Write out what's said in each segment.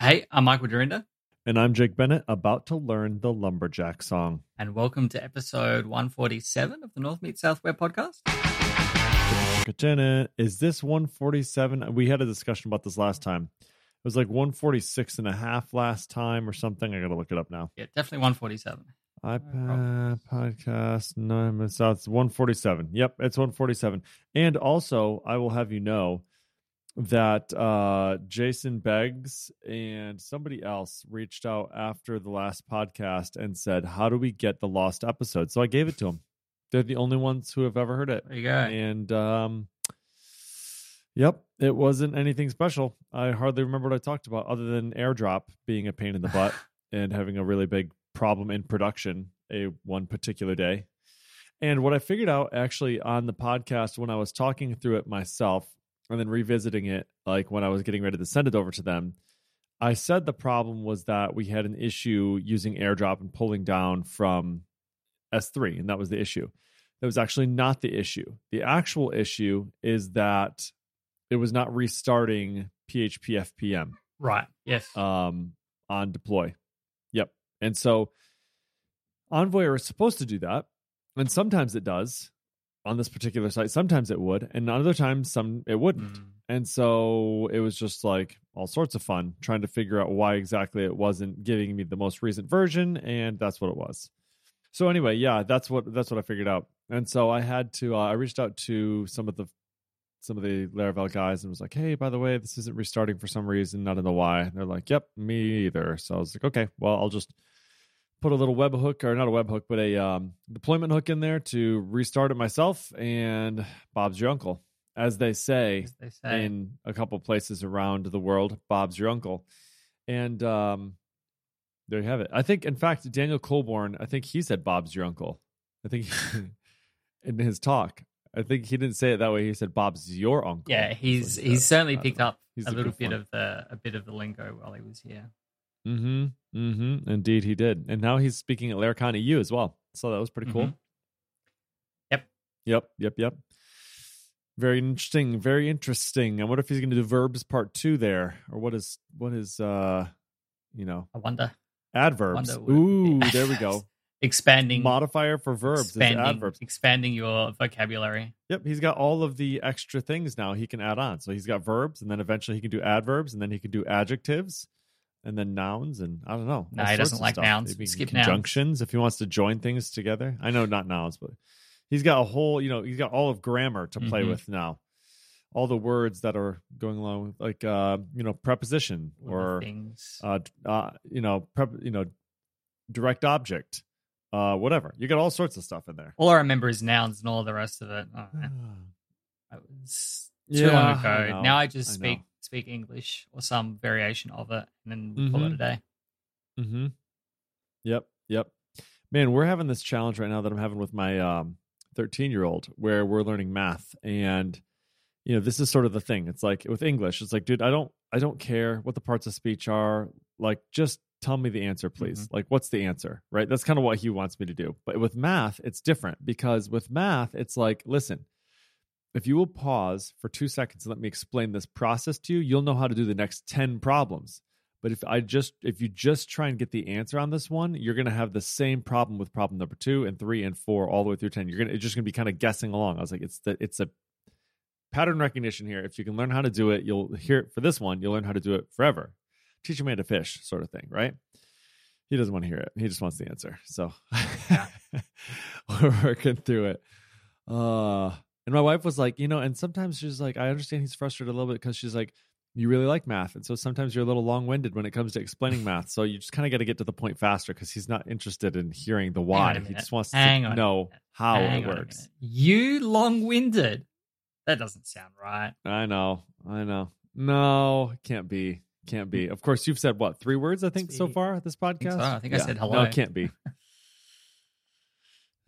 Hey, I'm Michael Dyrynda, And I'm Jake Bennett, about to learn the Lumberjack song. and welcome to episode 147 of the North Meet South Web podcast. Is this 147? We had a discussion about this last time. It was like 146 and a half last time or something. I got to look it up now. Yeah, definitely 147. iPad podcast. No, it's 147. Yep, it's 147. And also, I will have you know that uh Jason Beggs and somebody else reached out after the last podcast and said, "How do we get the lost episode?" So I gave it to them. They're the only ones who have ever heard it. You. And um Yep, it wasn't anything special. I hardly remember what I talked about other than airdrop being a pain in the butt and having a really big problem in production a one particular day. And what I figured out actually on the podcast when I was talking through it myself and then revisiting it like when I was getting ready to send it over to them, I said the problem was that we had an issue using airdrop and pulling down from S3 and that was the issue. That was actually not the issue. The actual issue is that it was not restarting PHP FPM Right. Yes. um, on deploy. Yep. And so Envoy is supposed to do that. And sometimes it does on this particular site. Sometimes it would. And other times some it wouldn't. Mm. And so it was just like all sorts of fun trying to figure out why exactly it wasn't giving me the most recent version. And that's what it was. So anyway, yeah, that's what that's what I figured out. And so I had to uh, I reached out to some of the some of the Laravel guys and was like, "Hey, by the way, this isn't restarting for some reason. Not in the why." And they're like, "Yep, me either." So I was like, "Okay, well, I'll just put a little webhook or not a webhook, but a um, deployment hook in there to restart it myself." And Bob's your uncle, as they say As they say. in a couple places around the world. Bob's your uncle, and um, there you have it. I think, in fact, Daniel Coulbourne, I think he said Bob's your uncle. I think in his talk. I think he didn't say it that way. He said Bob's your uncle. yeah, he's what he he's certainly picked up He's a a little bit one. of the a bit of the lingo while he was here. Mm-hmm. Mm-hmm. Indeed, he did. And now he's speaking at Laracon EU as well. So that was pretty cool. Mhm. Yep. Yep. Yep. Yep. Very interesting. Very interesting. I wonder if he's going to do verbs part two there, or what is what is uh, you know, I wonder. adverbs. Wonder Ooh, there we go. Expanding Modifier for verbs is expanding, adverbs. expanding your vocabulary. Yep, he's got all of the extra things now he can add on. So he's got verbs, and then eventually he can do adverbs, and then he can do adjectives, and then nouns, and I don't know. No, he doesn't like stuff. nouns. Maybe Skip nouns. conjunctions if he wants to join things together. I know not nouns, but he's got a whole, you know, he's got all of grammar to play Mhm. with now. All the words that are going along with, like, uh, you know, preposition or, things. uh, uh, you know, prep, you know, direct object, uh, whatever. You got all sorts of stuff in there. all I remember is nouns and all the rest of it. Oh, man. It was too Yeah, long ago. know, now I just I speak. Speak English or some variation of it, and then we call it a day. Mm-hmm. Yep. Yep. Man, we're having this challenge right now that I'm having with my um 13 year old where we're learning math and you know, this is sort of the thing. It's like with English, it's like, dude, I don't I don't care what the parts of speech are. Like just tell me the answer, please. Like what's the answer? Right? That's kind of what he wants me to do. But with math, it's different because with math, it's like, listen, if you will pause for 2 seconds and let me explain this process to you, you'll know how to do the next 10 problems. But if I just if you just try and get the answer on this one, you're gonna have the same problem with problem number two and three and four all the way through ten. You're gonna it's just gonna be kind of guessing along. I was like, it's the it's a pattern recognition here. If you can learn how to do it, you'll hear it for this one, you'll learn how to do it forever. Teach a man to fish, sort of thing, right? He doesn't want to hear it. He just wants the answer. So Yeah. we're working through it. Uh and my wife was like, you know, and sometimes she's like, I understand he's frustrated a little bit because she's like, you really like math. And so sometimes you're a little long-winded when it comes to explaining math. So you just kind of got to get to the point faster because he's not interested in hearing the why. he just wants Hang to know how Hang it works. You long winded. That doesn't sound right. i know. I know. No can't be. Can't be. Mm. Of course you've said what three words i think so far this podcast so. I think I said hello. it can't be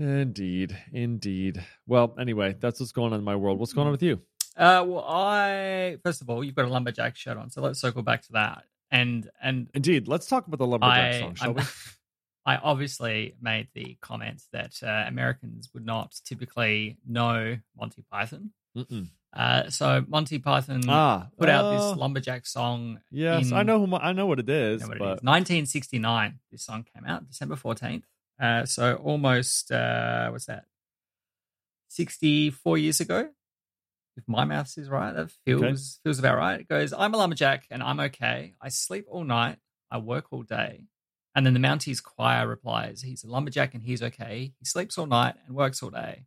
indeed indeed well anyway that's what's going on in my world what's going on with you Uh, well, I first of all, you've got a lumberjack shirt on, so let's circle back to that. And and indeed let's talk about the lumberjack I, song shall I'm- we I obviously made the comment that uh, Americans would not typically know Monty Python. Uh, so Monty Python Ah, put out uh, this lumberjack song. Yes, in- I know. Who, I know what it is, what it but is. 1969. This song came out December 14th. Uh, so almost uh, what's that? 64 years ago. If my maths is right, that feels feels about right. It goes, I'm a lumberjack and I'm okay. I sleep all night. I work all day. And then the Mounties choir replies, he's a lumberjack and he's okay. He sleeps all night and works all day.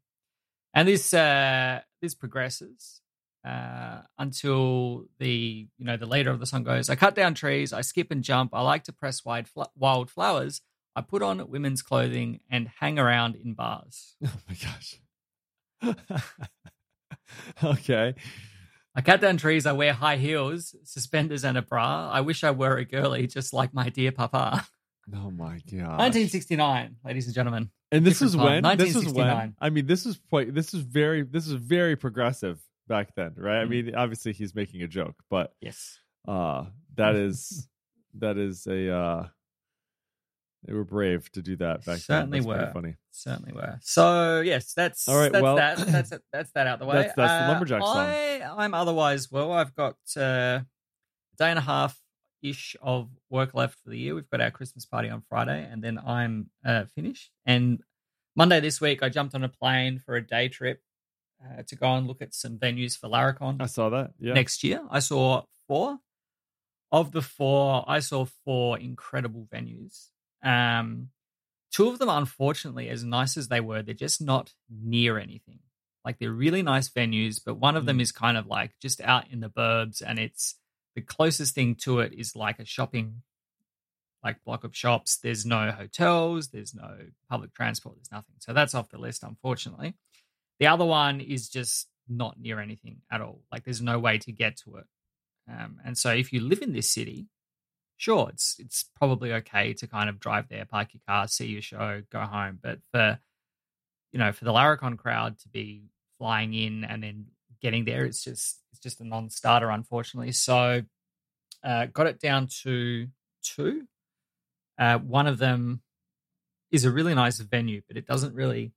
And this uh, this progresses uh, until the you know the leader of the song goes, I cut down trees, I skip and jump, I like to press wide fl- wild flowers, I put on women's clothing and hang around in bars. oh my gosh. okay. I cut down trees, I wear high heels, suspenders, and a bra. I wish I were a girly, just like my dear papa. Oh my god. 1969, ladies and gentlemen. And this different is time, when this is when I mean this is quite this is very this is very progressive back then, right? I Mhm. mean, obviously he's making a joke, but Yes. uh that is that is a uh they were brave to do that back Certainly then. Certainly were. funny. Certainly were. So yes, that's All right, That's well- that. That's it. That's that out the way. That's- that's the Uh, lumberjack song. I I'm otherwise well. I've got uh, a day and a half ish of work left for the year. We've got our Christmas party on Friday, and then I'm uh, finished. And Monday this week, I jumped on a plane for a day trip uh, to go and look at some venues for Laracon I saw that. Yeah. next year. I saw four. Of the four, I saw four incredible venues. Um, two of them, unfortunately, as nice as they were, they're just not near anything. Like they're really nice venues, but one of them Mm. is kind of like just out in the burbs, and it's the closest thing to it is like a shopping, like block of shops. There's no hotels, there's no public transport, there's nothing. So that's off the list, unfortunately. The other one is just not near anything at all. Like there's no way to get to it. Um, and so if you live in this city, sure, it's it's probably okay to kind of drive there, park your car, see your show, go home. But for you know, for the Laracon crowd to be flying in and then getting there, it's just it's just a non-starter, unfortunately. So uh, got it down to two. Uh, one of them is a really nice venue, but it doesn't really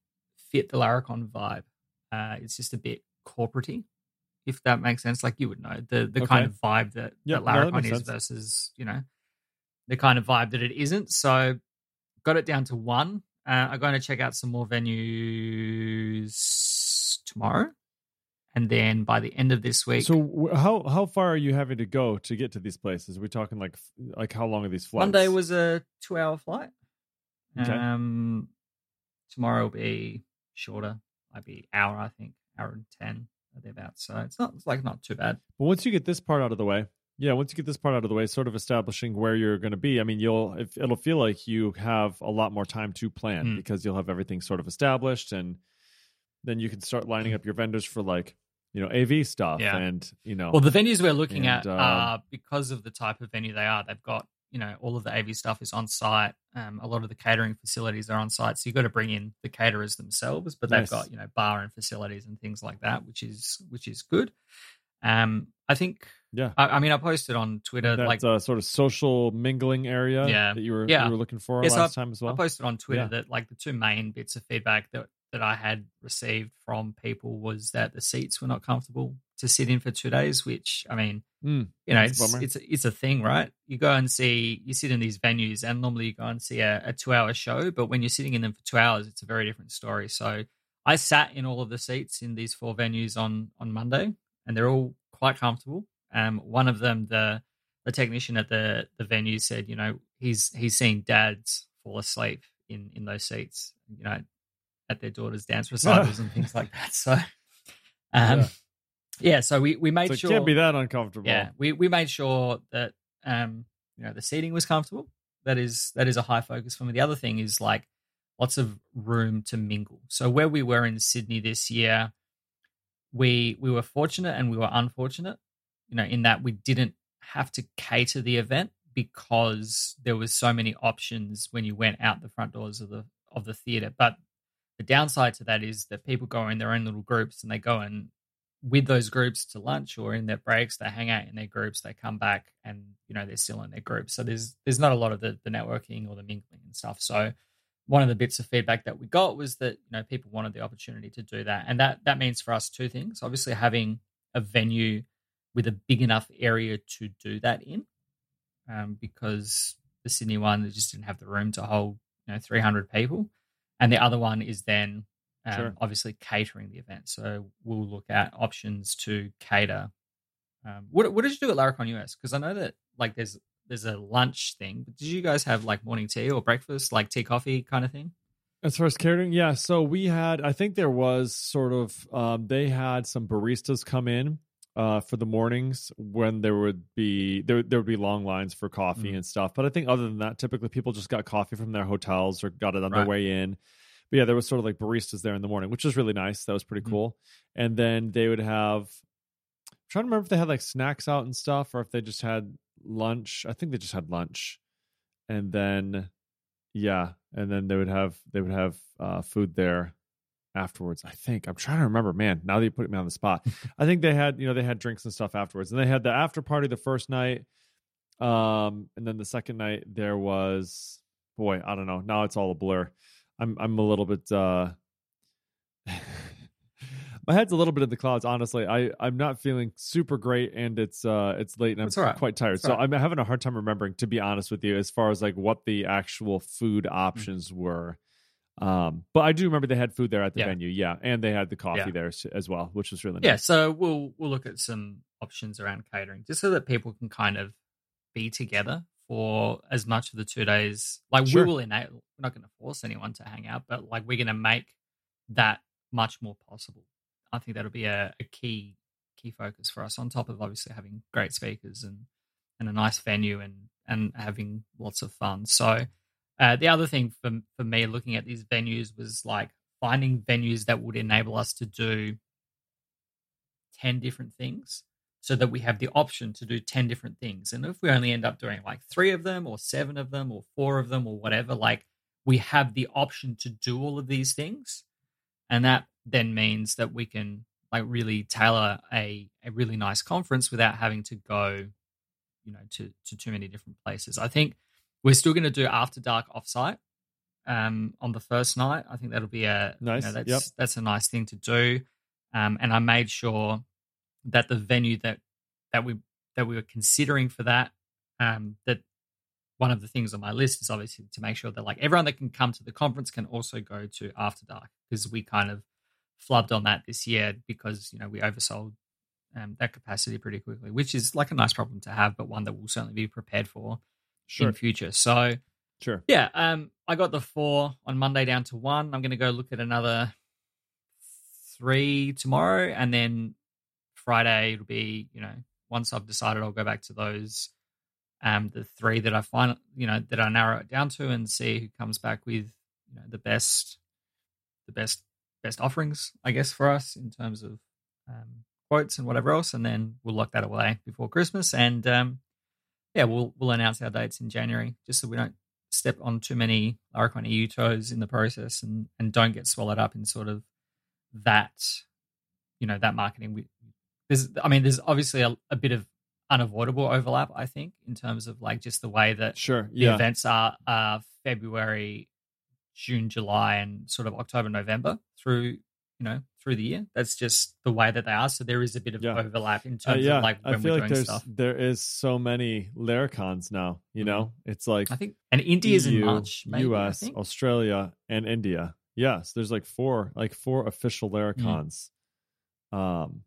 fit the Laracon vibe. Uh, it's just a bit corporatey, if that makes sense. Like you would know the the kind of vibe that, Yep, that no, that Laracon is versus you know the kind of vibe that it isn't. So got it down to one. Uh, I'm going to check out some more venues tomorrow, and then by the end of this week, So how how far are you having to go to get to these places? We're we talking like like how long are these flights? Monday was a two-hour flight. Okay. Um, tomorrow will be shorter. Might be hour, I think, hour and ten thereabouts. So it's not it's like not too bad. But once you get this part out of the way, yeah, once you get this part out of the way, sort of establishing where you're going to be. I mean, you'll if, it'll feel like you have a lot more time to plan Mm. because you'll have everything sort of established, and then you can start lining up your vendors for like you know AV stuff Yeah. and you know Well, the venues we're looking And, at um, are because of the type of venue they are. They've got you know all of the AV stuff is on site. Um, a lot of the catering facilities are on site, so you've got to bring in the caterers themselves. But they've Nice. got you know bar and facilities and things like that, which is which is good. Um, I think. yeah. I, I mean, I posted on Twitter That's like a sort of social mingling area Yeah. that you were Yeah. you were looking for Yes, last time as well. I posted on Twitter Yeah. that like the two main bits of feedback that that I had received from people was that the seats were not comfortable to sit in for two days. Which I mean, Mm, you know, it's it's it's a thing, right? You go and see, you sit in these venues, and normally you go and see a, a two hour show, but when you're sitting in them for two hours, it's a very different story. So I sat in all of the seats in these four venues on on Monday, and they're all quite comfortable. Um, one of them, the the technician at the the venue said, you know, he's he's seen dads fall asleep in in those seats, you know, at their daughters' dance recitals and things like that. So, um, Yeah. Yeah. so we we made so it sure can't be that uncomfortable. yeah, we we made sure that um you know the seating was comfortable. That is that is a high focus for me. The other thing is like lots of room to mingle. So where we were in Sydney this year, we we were fortunate and we were unfortunate, you know, in that we didn't have to cater the event because there was so many options when you went out the front doors of the of the theater. But the downside to that is that people go in their own little groups and they go and with those groups to lunch or in their breaks, they hang out in their groups, they come back and you know they're still in their groups. So there's there's not a lot of the, the networking or the mingling and stuff. So one of the bits of feedback that we got was that you know people wanted the opportunity to do that, and that that means for us two things. Obviously, having a venue with a big enough area to do that in, um, because the Sydney one they just didn't have the room to hold you know 300 people, and the other one is then um, sure. obviously catering the event. So we'll look at options to cater. Um, what what did you do at Laracon US? Because I know that like there's there's a lunch thing. But did you guys have like morning tea or breakfast, like tea coffee kind of thing? As far as catering, yeah. So we had, I think there was sort of, um, they had some baristas come in uh, for the mornings when there would be there there would be long lines for coffee mm. and stuff. But I think other than that, typically people just got coffee from their hotels or got it on right. their way in. But yeah, there was sort of like baristas there in the morning, which was really nice. That was pretty mm. cool. And then they would have. I'm trying to remember if they had like snacks out and stuff, or if they just had lunch. I think they just had lunch, and then yeah, and then they would have they would have uh, food there afterwards. I think I'm trying to remember. Man, now that you put me on the spot, I think they had you know they had drinks and stuff afterwards, and they had the after party the first night, um, and then the second night there was boy I don't know. Now it's all a blur. I'm I'm a little bit. uh my head's a little bit in the clouds honestly i i'm not feeling super great and it's uh it's late and i'm right. quite tired so right. i'm having a hard time remembering to be honest with you as far as like what the actual food mm. options mm-hmm. were um but i do remember they had food there at the yeah. venue yeah and they had the coffee yeah. there as well which was really nice yeah so we'll we'll look at some options around catering just so that people can kind of be together for as much of the two days like sure. we will enable we're not going to force anyone to hang out but like we're going to make that much more possible I think that'll be a, a key key focus for us. On top of obviously having great speakers and and a nice venue and and having lots of fun. So uh, the other thing for for me looking at these venues was like finding venues that would enable us to do 10 different things so that we have the option to do 10 different things. And if we only end up doing like three of them or seven of them or four of them or whatever, like we have the option to do all of these things. And that then means that we can like really tailor a, a really nice conference without having to go, you know, to, to too many different places. I think we're still going to do after dark offsite um, on the first night. I think that'll be a nice. You know, that's yep. that's a nice thing to do. Um, and I made sure that the venue that that we that we were considering for that um, that one of the things on my list is obviously to make sure that like everyone that can come to the conference can also go to after dark because we kind of flubbed on that this year because you know we oversold um, that capacity pretty quickly, which is like a nice problem to have, but one that we'll certainly be prepared for sure. in future. So, sure, yeah. Um, I got the four on Monday down to one. I'm going to go look at another three tomorrow, and then Friday it'll be you know once I've decided I'll go back to those um the three that I find you know that I narrow it down to and see who comes back with you know the best the best best offerings, I guess, for us in terms of um, quotes and whatever else, and then we'll lock that away before Christmas. And um, yeah, we'll we'll announce our dates in January, just so we don't step on too many Laracon EU toes in the process, and and don't get swallowed up in sort of that, you know, that marketing. There's, I mean, there's obviously a, a bit of unavoidable overlap, I think, in terms of like just the way that sure the events are uh, February June, July, and sort of October, November through you know through the year. That's just the way that they are. So there is a bit of yeah. overlap in uh, terms uh, yeah. of like when I feel we're like there's stuff. there is so many Laracons now. You mm-hmm. know, it's like I think and India is in March, maybe, U.S., Australia, and India. Yes, there's like four like four official Laracons, mm. um,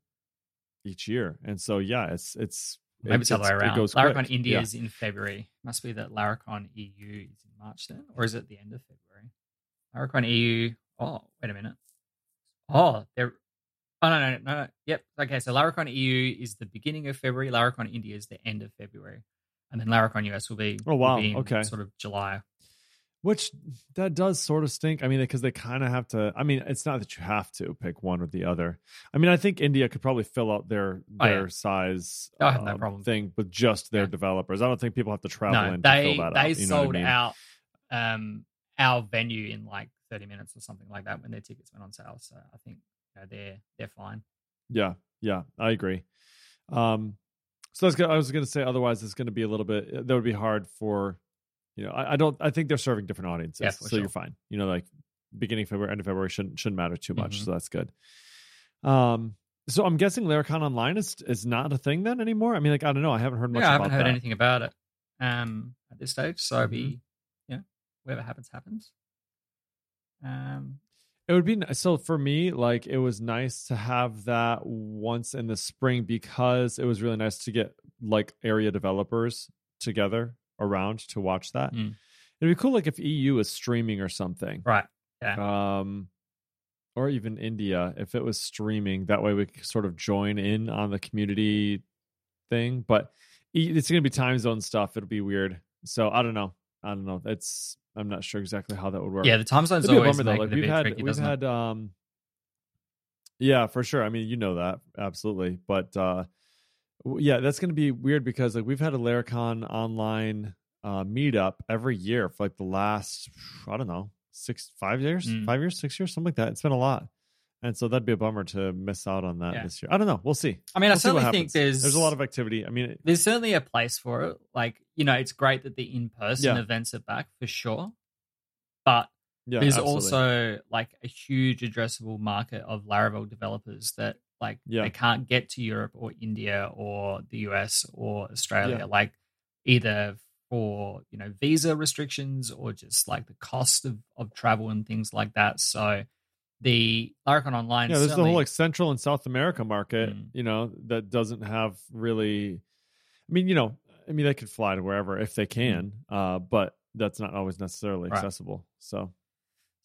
each year, and so yeah, it's it's Maybe it's, it's the other way around. Laracon quick. India yeah. is in February. Must be that Laracon EU is in March then, or is it the end of February? Laracon EU. Oh, wait a minute. Oh, they're. Oh no, no, no, no. Yep. Okay, so Laracon EU is the beginning of February. Laracon India is the end of February, and then Laracon US will be. Oh wow. Be okay. Sort of July. Which that does sort of stink. I mean, because they kind of have to. I mean, it's not that you have to pick one or the other. I mean, I think India could probably fill out their their oh, yeah. size I have no um, problem. thing with just their yeah. developers. I don't think people have to travel no, in they, to fill that they out. They sold I mean? out um, our venue in like 30 minutes or something like that when their tickets went on sale. So I think you know, they're they're fine. Yeah, yeah, I agree. Um, so I was, I was going to say otherwise it's going to be a little bit that would be hard for You know, I, I don't. I think they're serving different audiences, Yeah, so sure. you're fine. You know, like beginning February, end of February shouldn't shouldn't matter too much. Mhm. So that's good. Um, so I'm guessing Laracon Online is is not a thing then anymore. I mean, like I don't know. I haven't heard much. yeah, I haven't heard that. anything about it um, at this stage. So Mhm. be, yeah, whatever happens, happens. Um, It would be so for me. Like it was nice to have that once in the spring because it was really nice to get like area developers together around to watch that. Mm. It'd be cool, like if EU is streaming or something. right. Yeah. um or even india if it was streaming that way we could sort of join in on the community thing but it's going to be time zone stuff it'll be weird so i don't know i don't know it's i'm not sure exactly how that would work yeah, the time zone's always bummer like we've had tricky, we've doesn't it? had um yeah for sure i mean you know that absolutely but uh yeah that's going to be weird because like we've had a laracon online uh meetup every year for like the last i don't know six five years Mm. five years six years something like that it's been a lot and so that'd be a bummer to miss out on that Yeah. this year i don't know we'll see I mean, I we'll what certainly think there's there's a lot of activity i mean it- there's certainly a place for it. Like, you know, it's great that the in person Yeah. events are back for sure. But yeah there's absolutely. also like a huge addressable market of Laravel developers that like Yeah. they can't get to Europe or India or the US or Australia. Yeah. Like either for, you know, visa restrictions or just like the cost of, of travel and things like that. So the Laracon Online yeah there's the whole like central and south america market Mm. you know that doesn't have really i mean you know i mean they could fly to wherever if they can uh but that's not always necessarily Mm. Right. accessible so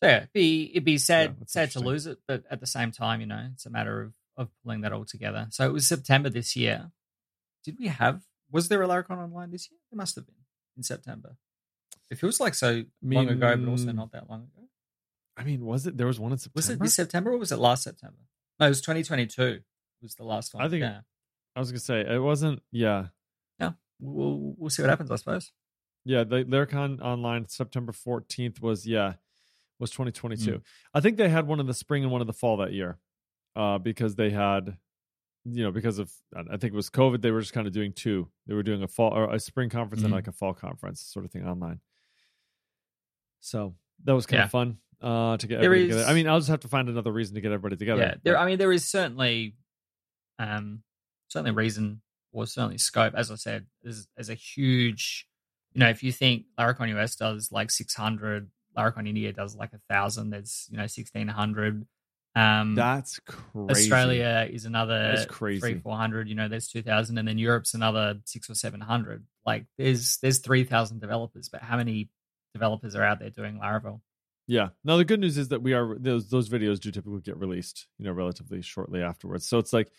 So yeah, it'd be it'd be sad Yeah, sad to lose it, but at the same time, you know, it's a matter of of pulling that all together. So it was September this year. Did we have was there a Laracon online this year? There must have been in September. It feels like so long ago, but also not that long ago. i mean was it there was one in september Was it this September or was it last September? No, it was 2022. Was the last one? I think- yeah. i was gonna say it wasn't yeah Yeah, we'll we'll see what happens, I suppose. yeah the laracon online september 14th was yeah was 2022 Mm. i think they had one in the spring and one in the fall that year uh because they had you know because of i think it was covid they were just kind of doing two they were doing a fall or a spring conference and Mhm. like a fall conference sort of thing online so that was kind Yeah. of fun uh to get There everybody together i mean i'll just have to find another reason to get everybody together Yeah, there. I mean, there is certainly, um, certainly reason or certainly scope. As I said, there's, there's a huge, you know, if you think Laracon US does like 600, Laracon India does like a thousand. There's you know 1600. Um, that's crazy Australia is another That's crazy. three four hundred. You know, there's two thousand, and then Europe's another six or seven hundred. Like there's there's three thousand developers, but how many developers are out there doing Laravel? Yeah. Now the good news is that we are those those videos do typically get released, you know, relatively shortly afterwards. So it's like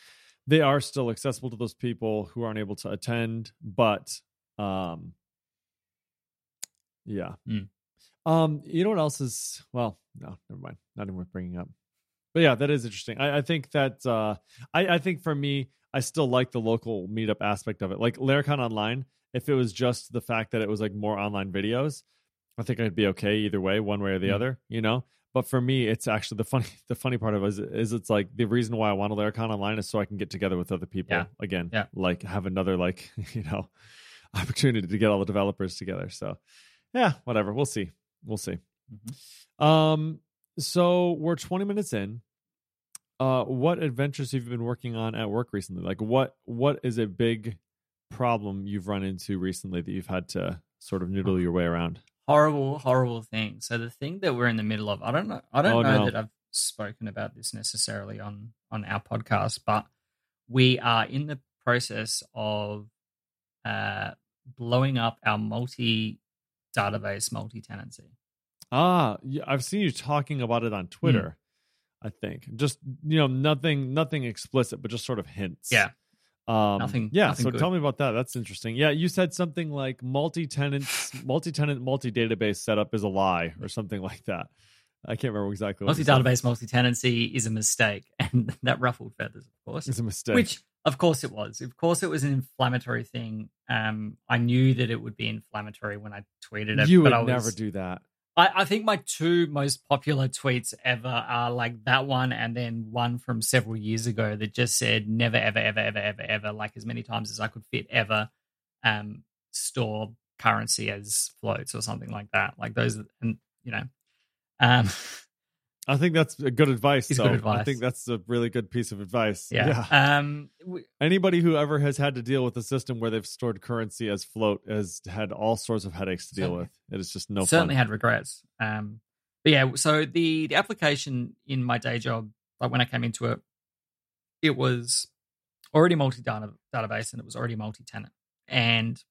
they are still accessible to those people who aren't able to attend, but um yeah. Mm. Um you know what else is well, no, never mind. Not even worth bringing up. But yeah, that is interesting. I, I think that uh I, I think for me, I still like the local meetup aspect of it. Like Laracon Online, if it was just the fact that it was like more online videos, I think I'd be okay either way, one way or the Mm. other, you know. But for me, it's actually the funny the funny part of it is, is it's like the reason why I want a Laracon online is so I can get together with other people Yeah. again. Yeah. Like have another like, you know, opportunity to get all the developers together. So yeah, whatever. We'll see. We'll see. Mhm. Um so we're 20 minutes in. Uh what adventures have you been working on at work recently? Like what what is a big problem you've run into recently that you've had to sort of noodle your way around? horrible, horrible thing. So the thing that we're in the middle of, I don't know, I don't Oh, know no. that I've spoken about this necessarily on on our podcast, but we are in the process of uh, blowing up our multi database multi tenancy. Ah, I've seen you talking about it on Twitter. I think just you know nothing nothing explicit, but just sort of hints. Yeah. Um, Nothing- Yeah. nothing so good. tell me about that. That's interesting. Yeah, you said something like multi-tenant, multi-tenant, multi-database setup is a lie or something like that. I can't remember exactly. Multi-database, multi tenancy is a mistake, and that ruffled feathers, of course. It's a mistake. Which, of course, it was. Of course, it was an inflammatory thing. Um, I knew that it would be inflammatory when I tweeted it. you would but I was, never do that. I, I think my two most popular tweets ever are like that one and then one from several years ago that just said never, ever, ever, ever, ever, ever, like as many times as I could fit ever, um, store currency as floats or something like that. Like those, and you know, um, I think that's a good advice. It's though. good advice. I think that's a really good piece of advice. yeah. Um, w- Anybody who ever has had to deal with a system where they've stored currency as float has had all sorts of headaches to deal with. It is just no certainly fun. had regrets. Um, but yeah, so the the application in my day job, like when I came into it, it was already multi database and it was already multi tenant, and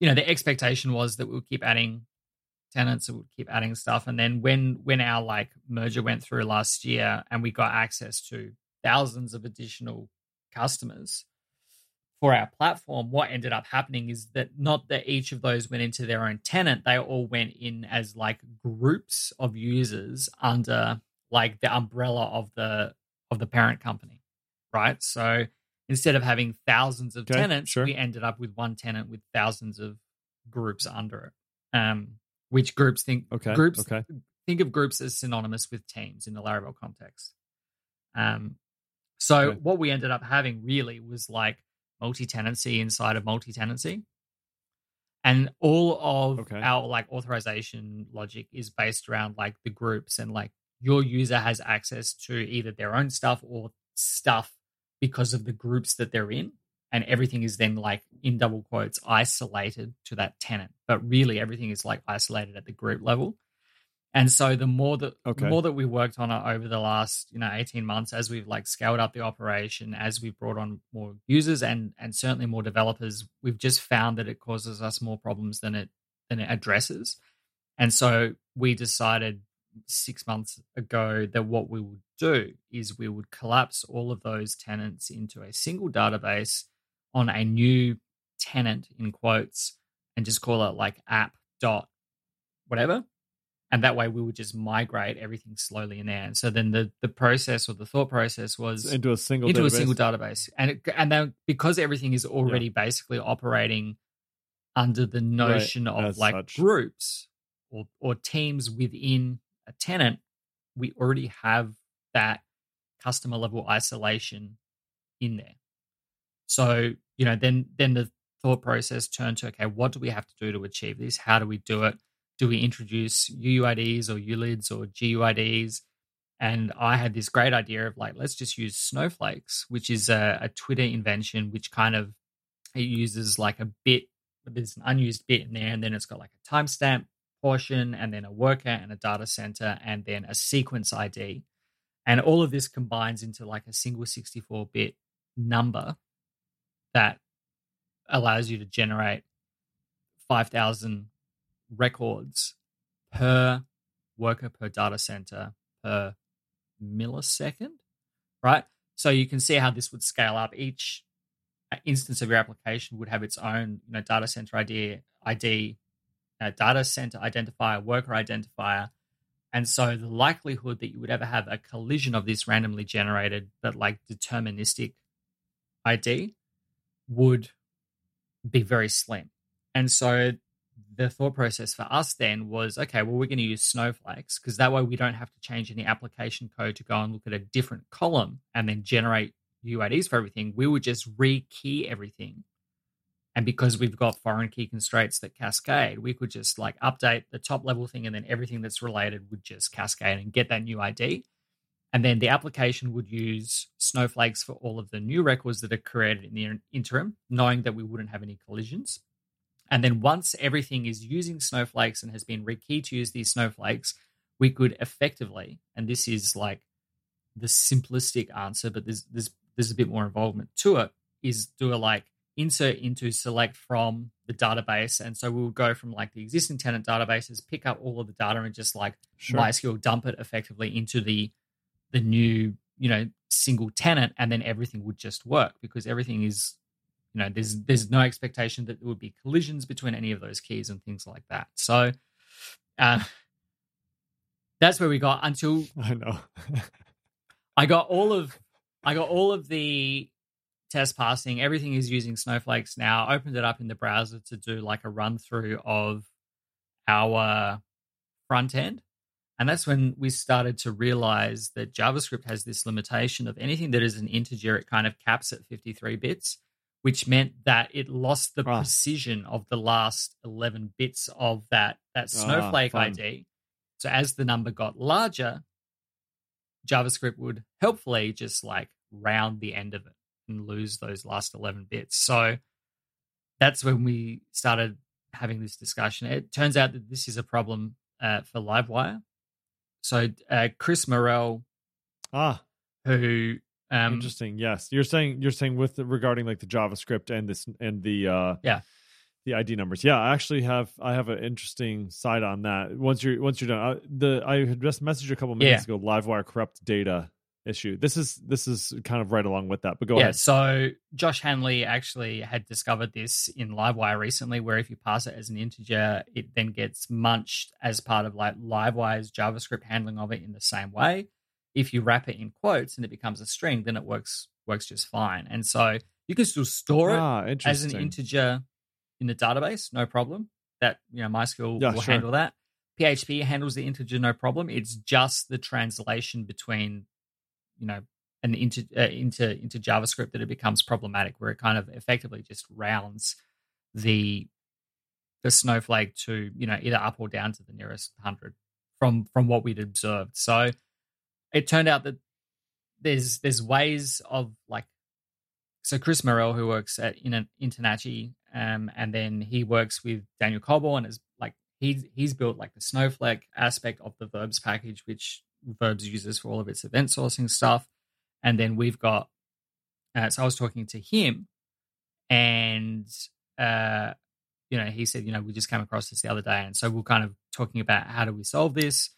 you know the expectation was that we would keep adding tenants, and would keep adding stuff, and then when when our like merger went through last year and we got access to thousands of additional customers for our platform, what ended up happening is that not that each of those went into their own tenant, they all went in as like groups of users under like the umbrella of the of the parent company. Right. So instead of having thousands of Okay, tenants, sure. we ended up with one tenant with thousands of groups under it. Um, which groups think Okay. groups Okay. think of groups as synonymous with teams in the Laravel context. Um, so Okay. what we ended up having really was like multi-tenancy inside of multi-tenancy, and all of Okay. our like authorization logic is based around like the groups and like your user has access to either their own stuff or stuff because of the groups that they're in and everything is then like in double quotes isolated to that tenant. But really everything is like isolated at the group level. And so the more that Okay. the more that we worked on it over the last you know 18 months as we've like scaled up the operation as we've brought on more users and and certainly more developers we've just found that it causes us more problems than it than it addresses. And so we decided six months ago that what we would do is we would collapse all of those tenants into a single database on a new tenant in quotes and just call it like app dot whatever. And that way we would just migrate everything slowly in there. And so then the the process or the thought process was Into a single into database. a single database. And it, and then because everything is already basically operating under the notion of like such. groups or or teams within a tenant we already have that customer level isolation in there so you know then then the thought process turned to okay what do we have to do to achieve this? How do we do it? Do we introduce UUIDs or ULIDs or GUIDs and I had this great idea of like, let's just use snowflakes, which is a, a Twitter invention, which kind of it uses like a bit, there's an unused bit in there, and then it's got like a timestamp portion, and then a worker and a data center, and then a sequence ID. And all of this combines into like a single 64 bit number that allows you to generate 5,000 records per worker per data center per millisecond, right? So you can see how this would scale up. Each uh, instance of your application would have its own, you know, data center ID, ID, uh, data center identifier, worker identifier, and so the likelihood that you would ever have a collision of this randomly generated but like deterministic ID would be very slim. And so the thought process for us then was okay, well, we're going to use snowflakes because that way we don't have to change any application code to go and look at a different column and then generate UIDs for everything. We would just rekey everything. And because we've got foreign key constraints that cascade, we could just like update the top level thing and then everything that's related would just cascade and get that new ID. And then the application would use snowflakes for all of the new records that are created in the interim, knowing that we wouldn't have any collisions. And then once everything is using snowflakes and has been rekeyed to use these snowflakes, we could effectively, and this is like the simplistic answer, but there's there's there's a bit more involvement to it, is do a like insert into select from the database. And so we'll go from like the existing tenant databases, pick up all of the data and just like Sure. MySQL dump it effectively into the the new, you know, single tenant, and then everything would just work because everything is you know there's there's no expectation that there would be collisions between any of those keys and things like that. So uh, that's where we got until I know. i got all of i got all of the test passing. Everything is using snowflakes now. Opened it up in the browser to do like a run through of our front end and that's when we started to realize that javascript has this limitation of anything that is an integer it kind of caps at 53 bits which meant that it lost the precision of the last 11 bits of that that Ah, snowflake. ID. So as the number got larger, JavaScript would helpfully just like round the end of it and lose those last 11 bits. So that's when we started having this discussion. It turns out that this is a problem uh, for Livewire. So uh, Chris Morrell, Ah, who um, interesting. Yes, you're saying you're saying with the, regarding like the JavaScript and this and the uh Yeah. the ID numbers. Yeah, I actually have I have an interesting side on that. Once you're once you're done, uh, the I had just messaged you a couple minutes ago. Livewire corrupt data issue. This is this is kind of right along with that. But go yeah, ahead. so Josh Hanley actually had discovered this in Livewire recently, where if you pass it as an integer, it then gets munched as part of like Livewire's JavaScript handling of it in the same way. If you wrap it in quotes and it becomes a string, then it works works just fine. And so you can still store it Ah, as an integer in the database, no problem. That you know, MySQL Yeah, will sure. handle that. PHP handles the integer, no problem. It's just the translation between, you know, an into uh, into into JavaScript that it becomes problematic, where it kind of effectively just rounds the the snowflake to you know either up or down to the nearest hundred from from what we'd observed. So it turned out that there's there's ways of like so Chris Morrell, who works at in Internachi, um, and then he works with Daniel Coulbourne, and is like he's he's built like the Snowflake aspect of the Verbs package, which Verbs uses for all of its event sourcing stuff. And then we've got, uh, so I was talking to him, and uh, you know, he said, you know, we just came across this the other day, and so we're kind of talking about how do we solve this?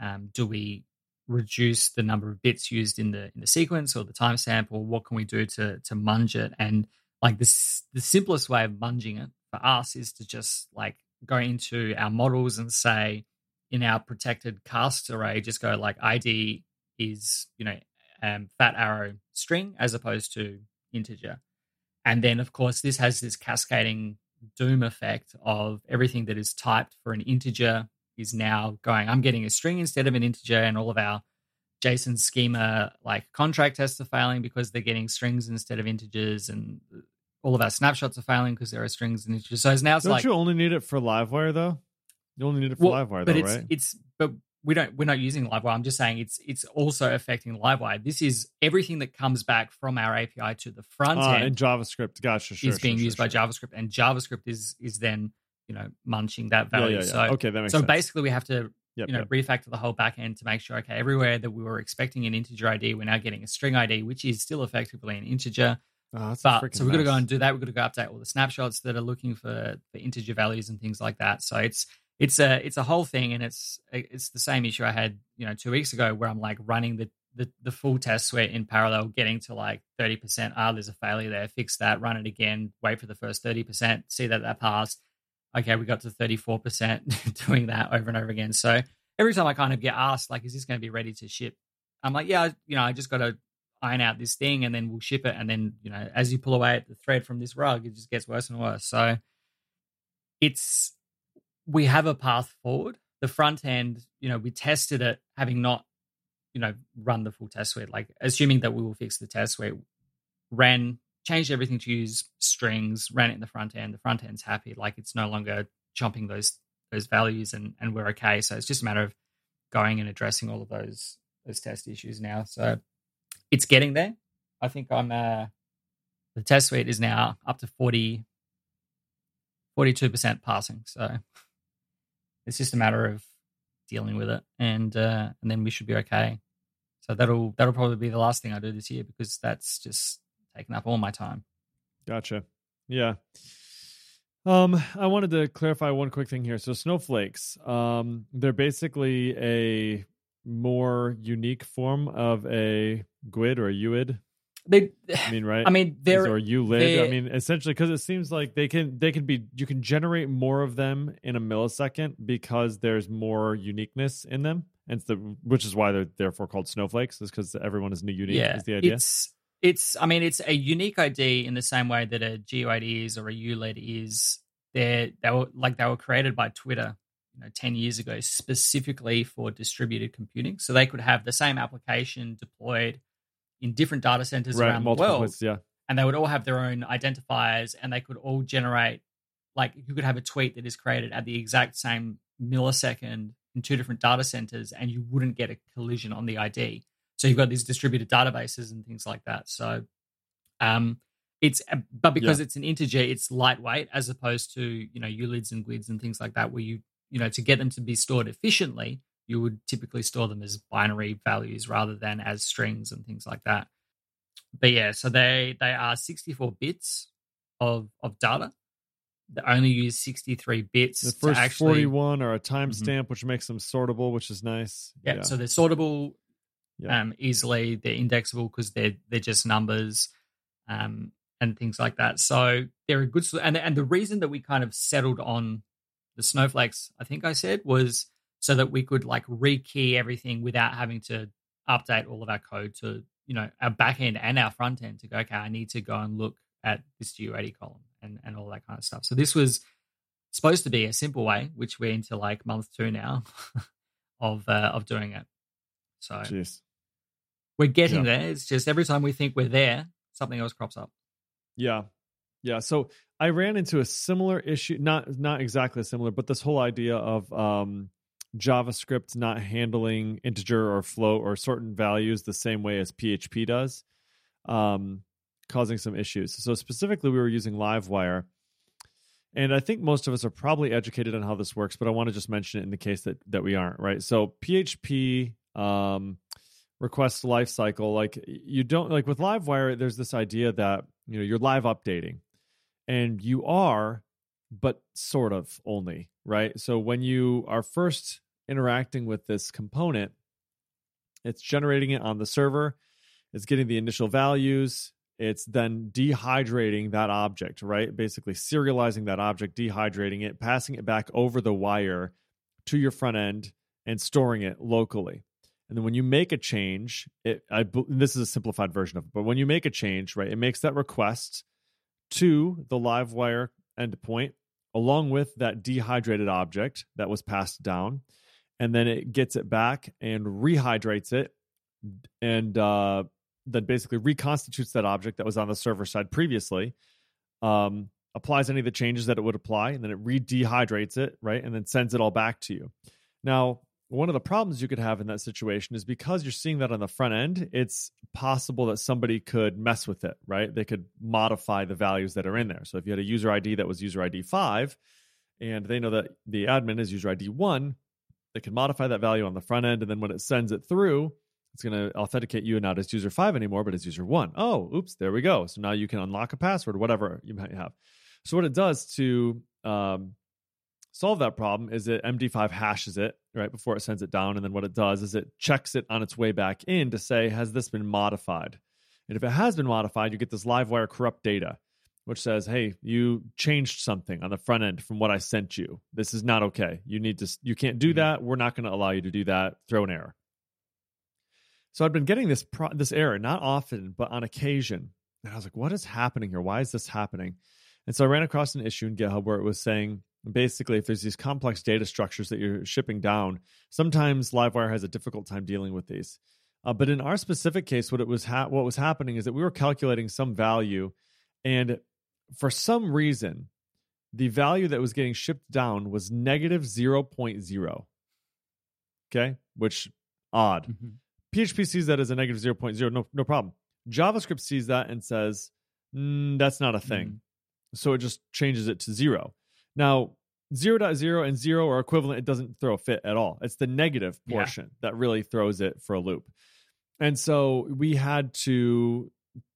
Um, do we reduce the number of bits used in the in the sequence or the timestamp, or what can we do to to munge it? And like this, the simplest way of munging it for us is to just like go into our models and say in our protected cast array, just go like ID is you know um, fat arrow string as opposed to integer, and then of course this has this cascading doom effect of everything that is typed for an integer is now going, I'm getting a string instead of an integer, and all of our JSON schema like contract tests are failing because they're getting strings instead of integers, and all of our snapshots are failing because there are strings and integers. So it's now it's Don't like you only need it for Livewire though? You only need it for well, Livewire but though, it's right? it's but we don't we're not using Livewire. I'm just saying it's it's also affecting Livewire. This is everything that comes back from our API to the front Ah, end and JavaScript. Gotcha. Sure, is being sure, used sure, by. JavaScript, and JavaScript is is then you know munching that value. yeah, yeah. So okay, that makes so sense. basically, we have to Yep, you know yep. refactor the whole back end to make sure okay, everywhere that we were expecting an integer ID, we're now getting a string ID, which is still effectively an integer. That's But so we've got to go and do that. We've got to go update all the snapshots that are looking for, for integer values and things like that. So it's it's a it's a whole thing, and it's it's the same issue I had you know two weeks ago where I'm like running the the, the full test suite in parallel, getting to like thirty percent. Ah, there's a failure there. Fix that. Run it again. Wait for the first thirty percent. See that that passed. Okay, we got to thirty four percent. Doing that over and over again. So every time I kind of get asked like, is this going to be ready to ship? I'm like, yeah, you know, I just got to iron out this thing and then we'll ship it. And then, you know, as you pull away at the thread from this rug, it just gets worse and worse. So it's, we have a path forward. The front end, you know, we tested it having not, you know, run the full test suite, like assuming that we will fix the test suite, ran, changed everything to use strings, ran it in the front end. The front end's happy. Like it's no longer chomping those, those values and, and we're okay. So it's just a matter of going and addressing all of those, those test issues now. So it's getting there. I think I'm uh the test suite is now up to 40 42% passing. So it's just a matter of dealing with it and uh and then we should be okay. So that'll that'll probably be the last thing I do this year because that's just taking up all my time. Gotcha. Yeah. Um, I wanted to clarify one quick thing here. So snowflakes, um, they're basically a more unique form of a GUID or a UID. They I mean, right? I mean they're or ULID. I they- mean, essentially, because it seems like they can they can be you can generate more of them in a millisecond because there's more uniqueness in them, and the which is why they're therefore called snowflakes, is because everyone is new unique. yeah, is the idea? It's it's I mean it's a unique ID in the same way that a GUID is or a ULID is. They're they were like they were created by Twitter, you know, ten years ago specifically for distributed computing, so they could have the same application deployed in different data centers right, around the world. places, yeah. and they would all have their own identifiers, and they could all generate like you could have a tweet that is created at the exact same millisecond in two different data centers, and you wouldn't get a collision on the ID. So you've got these distributed databases and things like that. So, um, it's but because yeah. it's an integer, it's lightweight as opposed to you know ULIDs and GUIDs and things like that, where you you know to get them to be stored efficiently, you would typically store them as binary values rather than as strings and things like that. But yeah, so they they are 64 bits of of data. They only use 63 bits. The first actually, 41 are a timestamp, mm-hmm. which makes them sortable, which is nice. Yeah, yeah. so they're sortable yeah. um, easily. They're indexable because they're they're just numbers. Um, and things like that. So they're a good and and the reason that we kind of settled on the snowflakes, I think I said, was so that we could like rekey everything without having to update all of our code to you know our back end and our front end to go. Okay, I need to go and look at this GeoAD column and and all that kind of stuff. So this was supposed to be a simple way, which we're into like month two now of uh, of doing it. So Jeez. we're getting yeah. there. It's just every time we think we're there, something else crops up. Yeah. Yeah. So I ran into a similar issue, not not exactly similar, but this whole idea of um, JavaScript not handling integer or float or certain values the same way as PHP does, um, causing some issues. So specifically, we were using Livewire. And I think most of us are probably educated on how this works, but I want to just mention it in the case that that we aren't, right? So PHP um, request lifecycle, like you don't like with Livewire, there's this idea that you know you're live updating and you are but sort of only right? So when you are first interacting with this component it's generating it on the server it's getting the initial values it's then dehydrating that object right? Basically serializing that object dehydrating it passing it back over the wire to your front end and storing it locally. And then when you make a change, it I this is a simplified version of it, but when you make a change, right, it makes that request to the Livewire endpoint along with that dehydrated object that was passed down, and then it gets it back and rehydrates it, and uh, then basically reconstitutes that object that was on the server side previously. Um, applies any of the changes that it would apply, and then it re-dehydrates it, right, and then sends it all back to you. Now, one of the problems you could have in that situation is because you're seeing that on the front end, it's possible that somebody could mess with it, right? They could modify the values that are in there. So if you had a user ID that was user ID 5 and they know that the admin is user ID 1, they can modify that value on the front end and then when it sends it through, it's going to authenticate you and not as user 5 anymore, but as user 1. Oh, oops, there we go. So now you can unlock a password, whatever you might have. So what it does to um, solve that problem is it MD5 hashes it right before it sends it down. And then what it does is it checks it on its way back in to say, has this been modified? And if it has been modified, you get this Livewire corrupt data, which says, hey, you changed something on the front end from what I sent you. This is not okay. You need to, you can't do mm-hmm. that. We're not going to allow you to do that. Throw an error. So I've been getting this pro- this error not often, but on occasion. And I was like, what is happening here? Why is this happening? And so I ran across an issue in GitHub where it was saying basically if there's these complex data structures that you're shipping down sometimes livewire has a difficult time dealing with these. Uh, but in our specific case what it was ha- what was happening is that we were calculating some value and for some reason the value that was getting shipped down was negative 0.0 okay? Which odd. Mm-hmm. php sees that as a negative 0.0 no, no problem. Javascript sees that and says mm, that's not a thing. Mm-hmm. so it just changes it to zero now, 0.0 and 0 are equivalent. It doesn't throw a fit at all. It's the negative portion yeah. that really throws it for a loop. And so we had to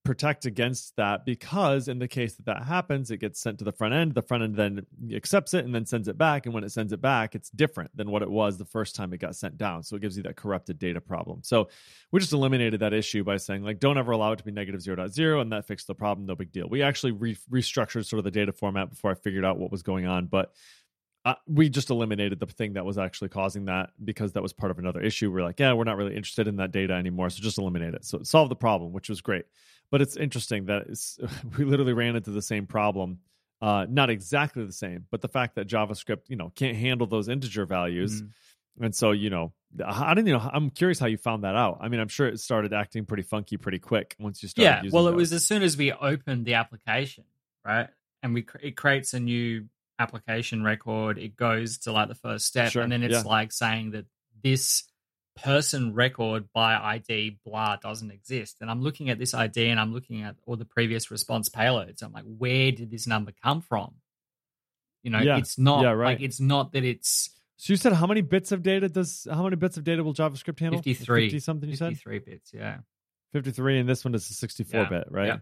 protect against that because in the case that that happens it gets sent to the front end the front end then accepts it and then sends it back and when it sends it back it's different than what it was the first time it got sent down so it gives you that corrupted data problem so we just eliminated that issue by saying like don't ever allow it to be negative 0.0 and that fixed the problem no big deal we actually re- restructured sort of the data format before i figured out what was going on but uh, we just eliminated the thing that was actually causing that because that was part of another issue. We're like, yeah, we're not really interested in that data anymore, so just eliminate it. So it solved the problem, which was great. But it's interesting that it's, we literally ran into the same problem, uh, not exactly the same, but the fact that JavaScript, you know, can't handle those integer values. Mm-hmm. And so, you know, I don't know. I'm curious how you found that out. I mean, I'm sure it started acting pretty funky pretty quick once you started. Yeah. Well, it those. was as soon as we opened the application, right? And we cr- it creates a new application record. It goes to like the first step, Sure, and then it's yeah. like saying that this person record by ID blah doesn't exist. And I'm looking at this ID and I'm looking at all the previous response payloads. I'm like, where did this number come from? You know, Yeah, it's not yeah, right. like it's not that it's So you said how many bits of data does how many bits of data will JavaScript handle? 53. 50 something you said? 53 bits. Yeah. 53 and this one is a 64 Yeah, bit, right? yeah.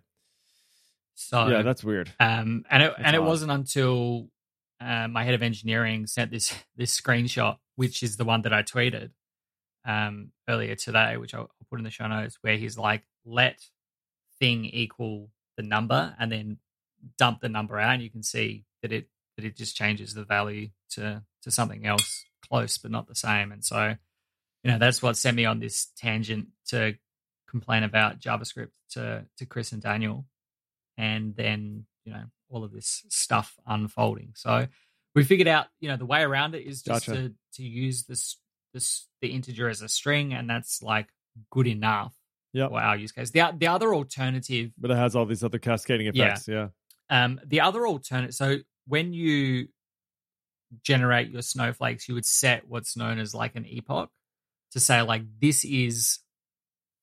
So yeah, that's weird. Um, and it, That's and it wasn't until uh, my head of engineering sent this this screenshot, which is the one that I tweeted um, earlier today, which I'll, I'll put in the show notes, where he's like, "Let thing equal the number," and then dump the number out, and you can see that it that it just changes the value to to something else close but not the same. And so, you know, that's what sent me on this tangent to complain about JavaScript to to Chris and Daniel and then you know all of this stuff unfolding. So we figured out you know the way around it is just Gotcha. to to use this this the integer as a string, and that's like good enough Yep. for our use case. The the other alternative, But it has all these other cascading effects. Yeah. um, the other alternative. So when you generate your snowflakes, you would set what's known as like an epoch to say like this is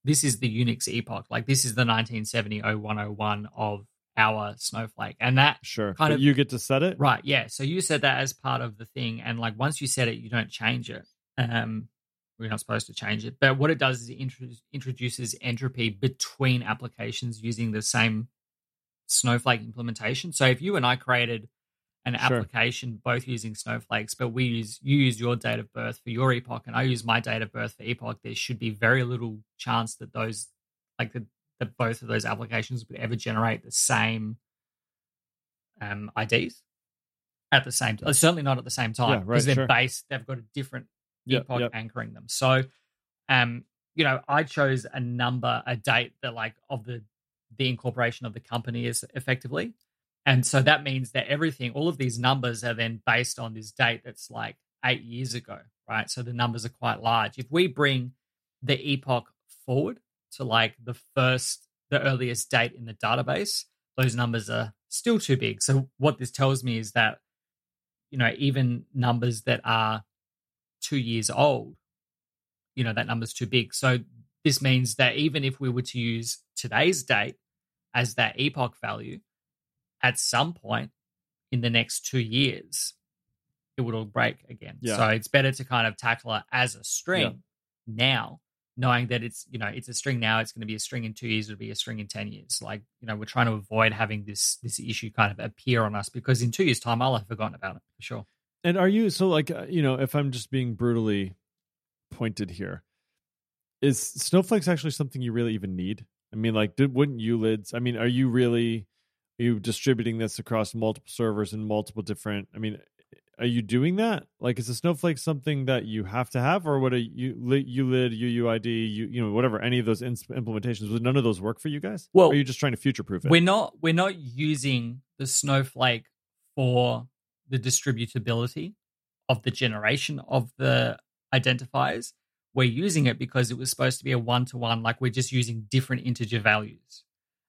this is the Unix epoch, like this is the 1970 0101 of our snowflake, and that Sure. Kind but of- you get to set it? Right, yeah. So you said that as part of the thing, and like once you set it, you don't change it. Um, we're not supposed to change it, but what it does is it intro- introduces entropy between applications using the same Snowflake implementation. So if you and I created an Sure. application both using snowflakes, but we use you use your date of birth for your epoch, and I use my date of birth for epoch, there should be very little chance that those like that that both of those applications would ever generate the same um, IDs at the same time. Certainly not at the same time Yeah, because right, they're sure. based. They've got a different Yep, epoch yep. anchoring them. So, um, you know, I chose a number, a date that like of the the incorporation of the company is effectively, and so that means that everything, all of these numbers are then based on this date that's like eight years ago, right? So the numbers are quite large. If we bring the epoch forward to like the first, the earliest date in the database, those numbers are still too big. So what this tells me is that, you know, even numbers that are two years old, you know, that number's too big. So this means that even if we were to use today's date as that epoch value, at some point in the next two years, it would all break again. Yeah. So it's better to kind of tackle it as a string now, knowing that it's you know it's a string now. It's going to be a string in two years. It'll be a string in ten years. Like you know, we're trying to avoid having this this issue kind of appear on us because in two years' time, I'll have forgotten about it for sure. And are you so like uh, you know if I'm just being brutally pointed here, is snowflakes actually something you really even need? I mean, like, did, wouldn't ULIDs? I mean, are you really are you distributing this across multiple servers and multiple different? I mean, are you doing that? Like, is a snowflake something that you have to have, or would a U- ULID, UUID, you you know whatever any of those ins- implementations would none of those work for you guys? Well, or are you just trying to future proof it? We're not we're not using the snowflake for the distributability of the generation of the identifiers. We're using it because it was supposed to be a one to one, like we're just using different integer values.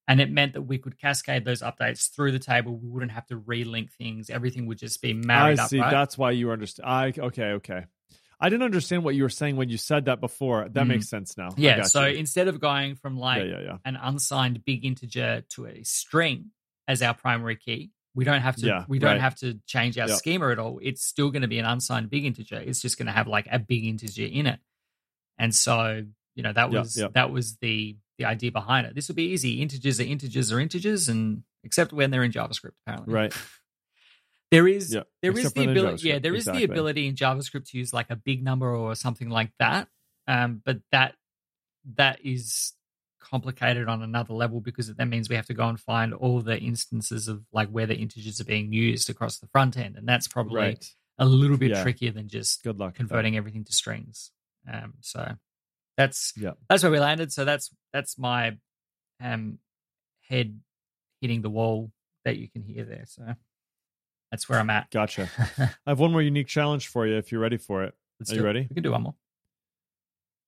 And it meant that we could cascade those updates through the table. We wouldn't have to relink things. Everything would just be I married up. see. right? That's why you understand. I okay, okay. I didn't understand what you were saying when you said that before. That Mm. makes sense now. Yeah. So you. instead of going from like yeah, yeah, yeah. an unsigned big integer to a string as our primary key. We don't have to Yeah, we don't right. have to change our Yep. schema at all. It's still going to be an unsigned big integer. It's just going to have like a big integer in it. And so, you know, that was yep. that was the the idea behind it. This would be easy. Integers are integers are integers and except when they're in JavaScript apparently. Right. There is Yep. there is the when they're in ability yeah, there is exactly. the ability in JavaScript to use like a big number or something like that. Um, but that that is complicated on another level because it then means we have to go and find all the instances of like where the integers are being used across the front end. And that's probably Right. a little bit Yeah. trickier than just Good luck. converting everything to strings. Um, so that's Yeah. that's where we landed. So that's that's my um head hitting the wall that you can hear there. So that's where I'm at. Gotcha. I have one more unique challenge for you if you're ready for it. Let's Are you it. ready? We can do one more.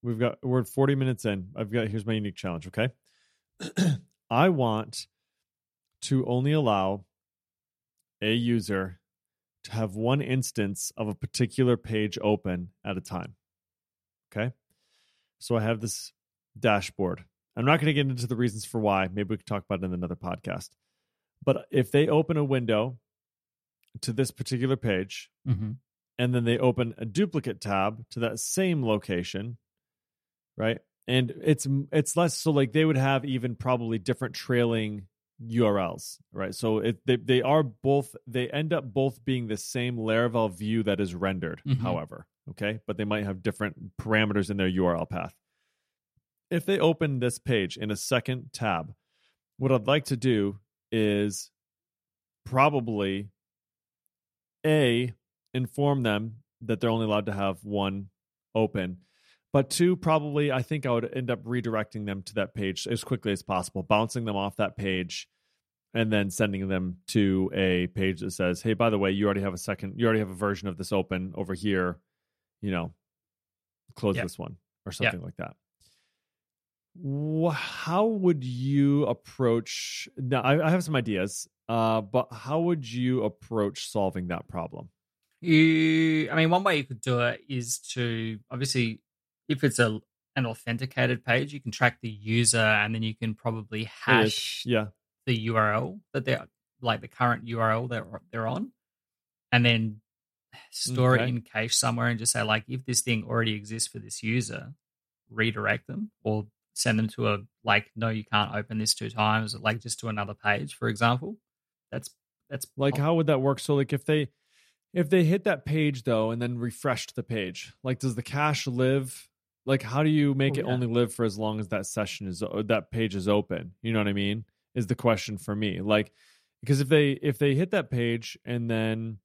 We've got we're 40 minutes in. I've got here's my unique challenge, okay? I want to only allow a user to have one instance of a particular page open at a time. Okay? So I have this dashboard. I'm not going to get into the reasons for why. Maybe we could talk about it in another podcast. But if they open a window to this particular page, Mm-hmm. and then they open a duplicate tab to that same location right? And it's it's less so like they would have even probably different trailing urls right? So it they, they are both they end up both being the same laravel view that is rendered Mhm. however okay? But they might have different parameters in their url path. If they open this page in a second tab what i'd like to do is probably a inform them that they're only allowed to have one open but two probably i think i would end up redirecting them to that page as quickly as possible bouncing them off that page and then sending them to a page that says hey by the way you already have a second you already have a version of this open over here you know close Yeah. this one or something like that. How would you approach now I, I have some ideas uh, but how would you approach solving that problem? You, I mean, one way you could do it is to obviously, if it's a an authenticated page, you can track the user, and then you can probably hash yeah the URL that they're like the current URL they're they're on, and then store Okay. it in cache somewhere, and just say like, if this thing already exists for this user, redirect them or send them to a like, no, you can't open this two times, like just to another page, for example. That's that's like how would that work so like if they if they hit that page though and then refreshed the page like does the cache live like how do you make Oh, it yeah. only live for as long as that session is that page is open? You know what i mean? Is the question for me. Like because if they if they hit that page and then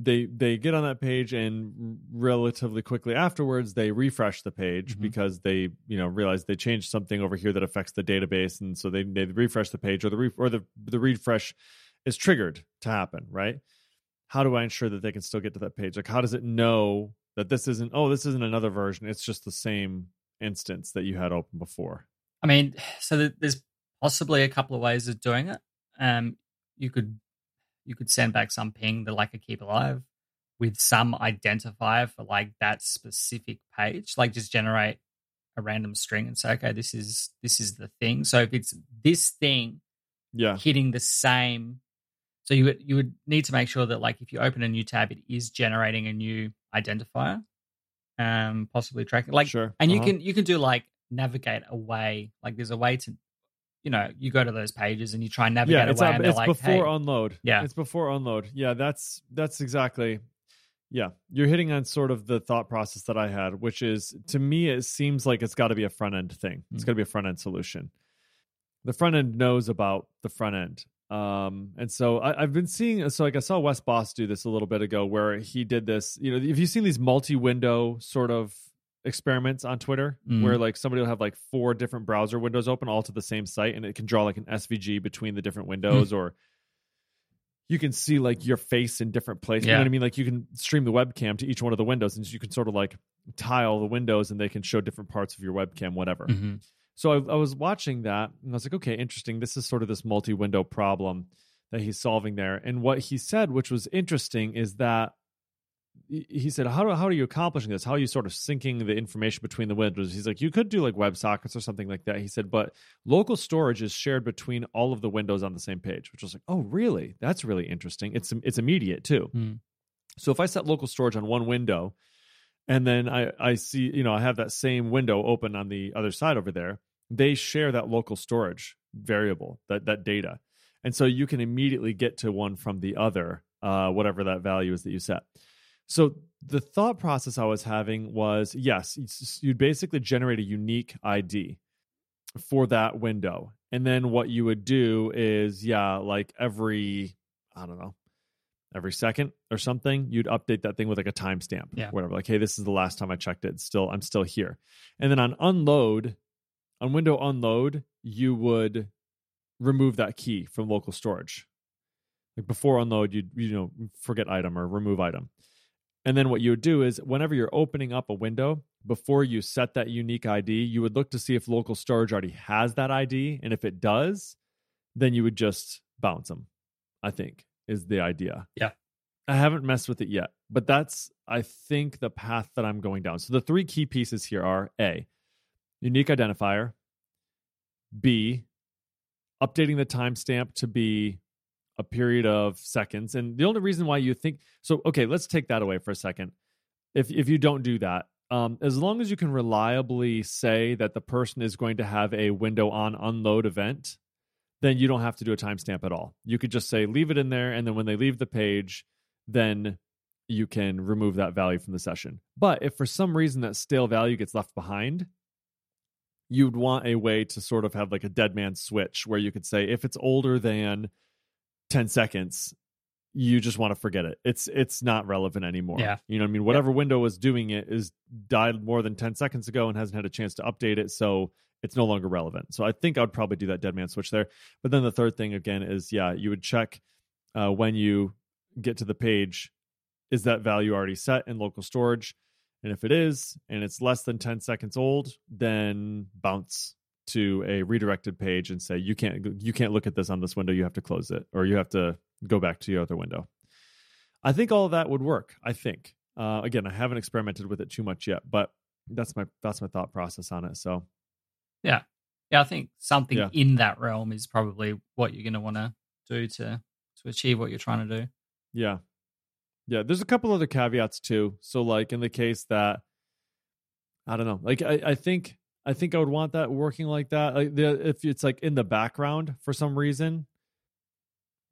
they they get on that page and relatively quickly afterwards they refresh the page Mhm. because they you know realize they changed something over here that affects the database. And so they they refresh the page or the re- or the the refresh is triggered to happen right? How do i ensure that they can still get to that page? Like how does it know that this isn't oh this isn't another version it's just the same instance that you had open before I mean, so there's possibly a couple of ways of doing it. Um, you could you could send back some ping that like a keep alive with some identifier for like that specific page, like just generate a random string and say, okay, this is this is the thing. So if it's this thing yeah hitting the same, so you would you would need to make sure that like if you open a new tab, it is generating a new identifier, um, possibly tracking like sure and you Uh-huh. can you can do like navigate away. Like there's a way to you know you go to those pages and you try and navigate yeah it's, away up- and they're it's like before hey, unload. Yeah. it's before unload. Yeah that's that's exactly yeah. You're hitting on sort of the thought process that i had which is to me it seems like it's got to be a front end thing. It's Mm. got to be a front end solution. The front end knows about the front end um and so I, i've been seeing so like i saw Wes Bos do this a little bit ago where he did this you know if you've seen these multi-window sort of experiments on twitter Mm. where like somebody will have like four different browser windows open all to the same site and it can draw like an svg between the different windows or you can see like your face in different places. You know what I mean? Like you can stream the webcam to each one of the windows, and you can sort of like tile the windows, and they can show different parts of your webcam, whatever. Mhm. So I, I was watching that, and I was like, okay, interesting. This is sort of this multi-window problem that he's solving there. And what he said, which was interesting, is that he said, how, do, how are you accomplishing this? How are you sort of syncing the information between the windows? He's like, you could do like WebSockets or something like that. He said, but local storage is shared between all of the windows on the same page, which was like, oh, really? That's really interesting. It's it's immediate too. Hmm. So if I set local storage on one window, and then I I see you know I have that same window open on the other side over there, they share that local storage variable that that data, and so you can immediately get to one from the other, uh, whatever that value is that you set. So the thought process I was having was yes, you'd basically generate a unique ID for that window. And then what you would do is, yeah, like every, I don't know, every second or something, you'd update that thing with like a timestamp, Yeah. whatever. Like, hey, this is the last time I checked it. Still, I'm still here. And then on unload, on window unload, you would remove that key from local storage. Like before unload, you you know forget item or remove item. And then what you would do is whenever you're opening up a window, before you set that unique ID, you would look to see if local storage already has that ID. And if it does, then you would just bounce them, I think, is the idea. Yeah. I haven't messed with it yet, but that's, I think, the path that I'm going down. So the three key pieces here are A, unique identifier, B, updating the timestamp to be a period of seconds. And the only reason why you think so, okay, let's take that away for a second. If if you don't do that, um, as long as you can reliably say that the person is going to have a window on unload event, then you don't have to do a timestamp at all. You could just say leave it in there, and then when they leave the page, then you can remove that value from the session. But if for some reason that stale value gets left behind, you'd want a way to sort of have like a dead man switch where you could say if it's older than 10 seconds you just want to forget it it's it's not relevant anymore Yeah. you know what i mean whatever window was doing it is died more than 10 seconds ago and hasn't had a chance to update it so it's no longer relevant so i think i'd probably do that dead man switch there but then the third thing again is yeah you would check uh, when you get to the page is that value already set in local storage and if it is, and it's less than 10 seconds old, then bounce to a redirected page and say you can't you can't look at this on this window, you have to close it or you have to go back to your other window. I think all of that would work. I think. Uh, again, I haven't experimented with it too much yet, but that's my that's my thought process on it. So Yeah, Yeah, I think something Yeah. in that realm is probably what you're going to want to do to to achieve what you're trying to do. Yeah. Yeah. There's a couple other caveats too. So like in the case that I don't know, like I, I think I think I would want that working like that. Like the if it's like in the background for some reason,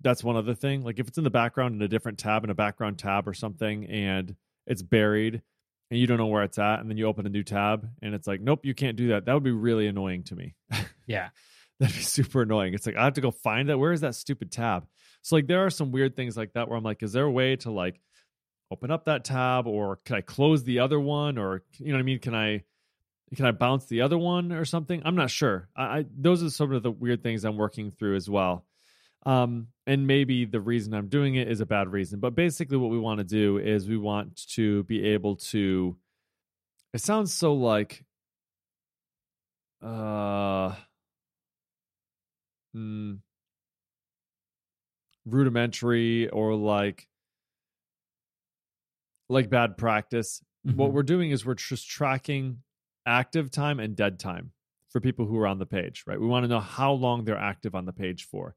that's one other thing. Like if it's in the background in a different tab in a background tab or something and it's buried and you don't know where it's at, and then you open a new tab and it's like, nope, you can't do that. That would be really annoying to me. Yeah, That'd be super annoying. It's like I have to go find that. Where is that stupid tab? So like there are some weird things like that where I'm like, is there a way to like open up that tab or can I close the other one or you know what I mean? Can I can I bounce the other one or something? I'm not sure. I, I those are some of the weird things I'm working through as well. Um, and maybe the reason I'm doing it is a bad reason, but basically what we want to do is we want to be able to. It sounds so like, uh, mm, rudimentary or like like bad practice. What Mhm. we're doing is we're just tracking active time and dead time for people who are on the page, right? We want to know how long they're active on the page for.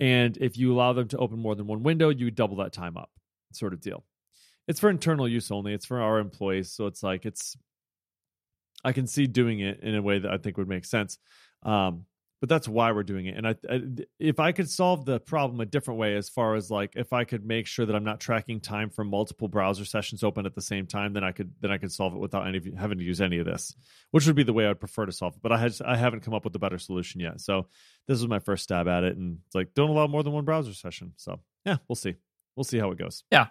And if you allow them to open more than one window, you double that time up, sort of deal. It's for internal use only. It's for our employees, so it's like it's. I can see doing it in a way that I think would make sense, um, but that's why we're doing it. And I, I, if I could solve the problem a different way, as far as like if I could make sure that I'm not tracking time for multiple browser sessions open at the same time, then I could then I could solve it without any of you having to use any of this, which would be the way I'd prefer to solve it. But I had I haven't come up with a better solution yet. So this was my first stab at it, and it's like don't allow more than one browser session. So yeah, we'll see. We'll see how it goes. Yeah,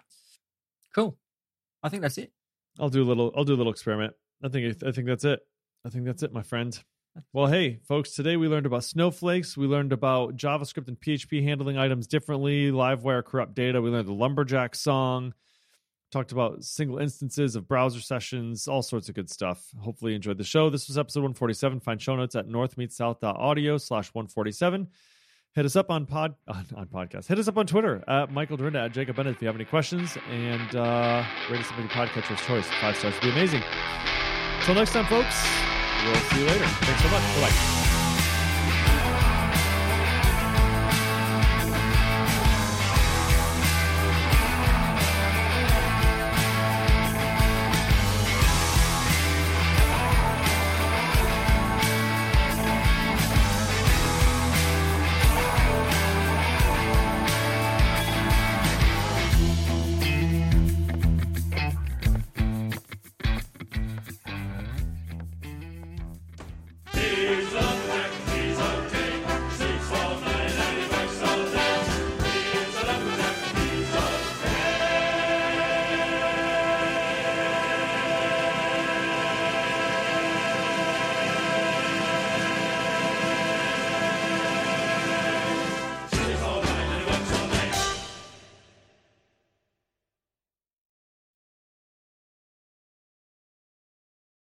cool. I think that's it. I'll do a little. I'll do a little experiment. I think. I think that's it. I think that's it, my friend. Well, hey, folks. Today we learned about snowflakes. We learned about JavaScript and PHP handling items differently. Livewire corrupt data. We learned the lumberjack song. Talked about single instances of browser sessions. All sorts of good stuff. Hopefully, you enjoyed the show. This was episode 147. Find show notes at northmeetsouth.audio slash 147. Hit us up on pod on, on podcast. Hit us up on Twitter at Michael Dyrynda at Jacob Bennett if you have any questions. And uh, rate us up on podcatcher's choice. Five stars would be amazing. Until next time, folks. We'll see you later. Thanks so much. Bye bye.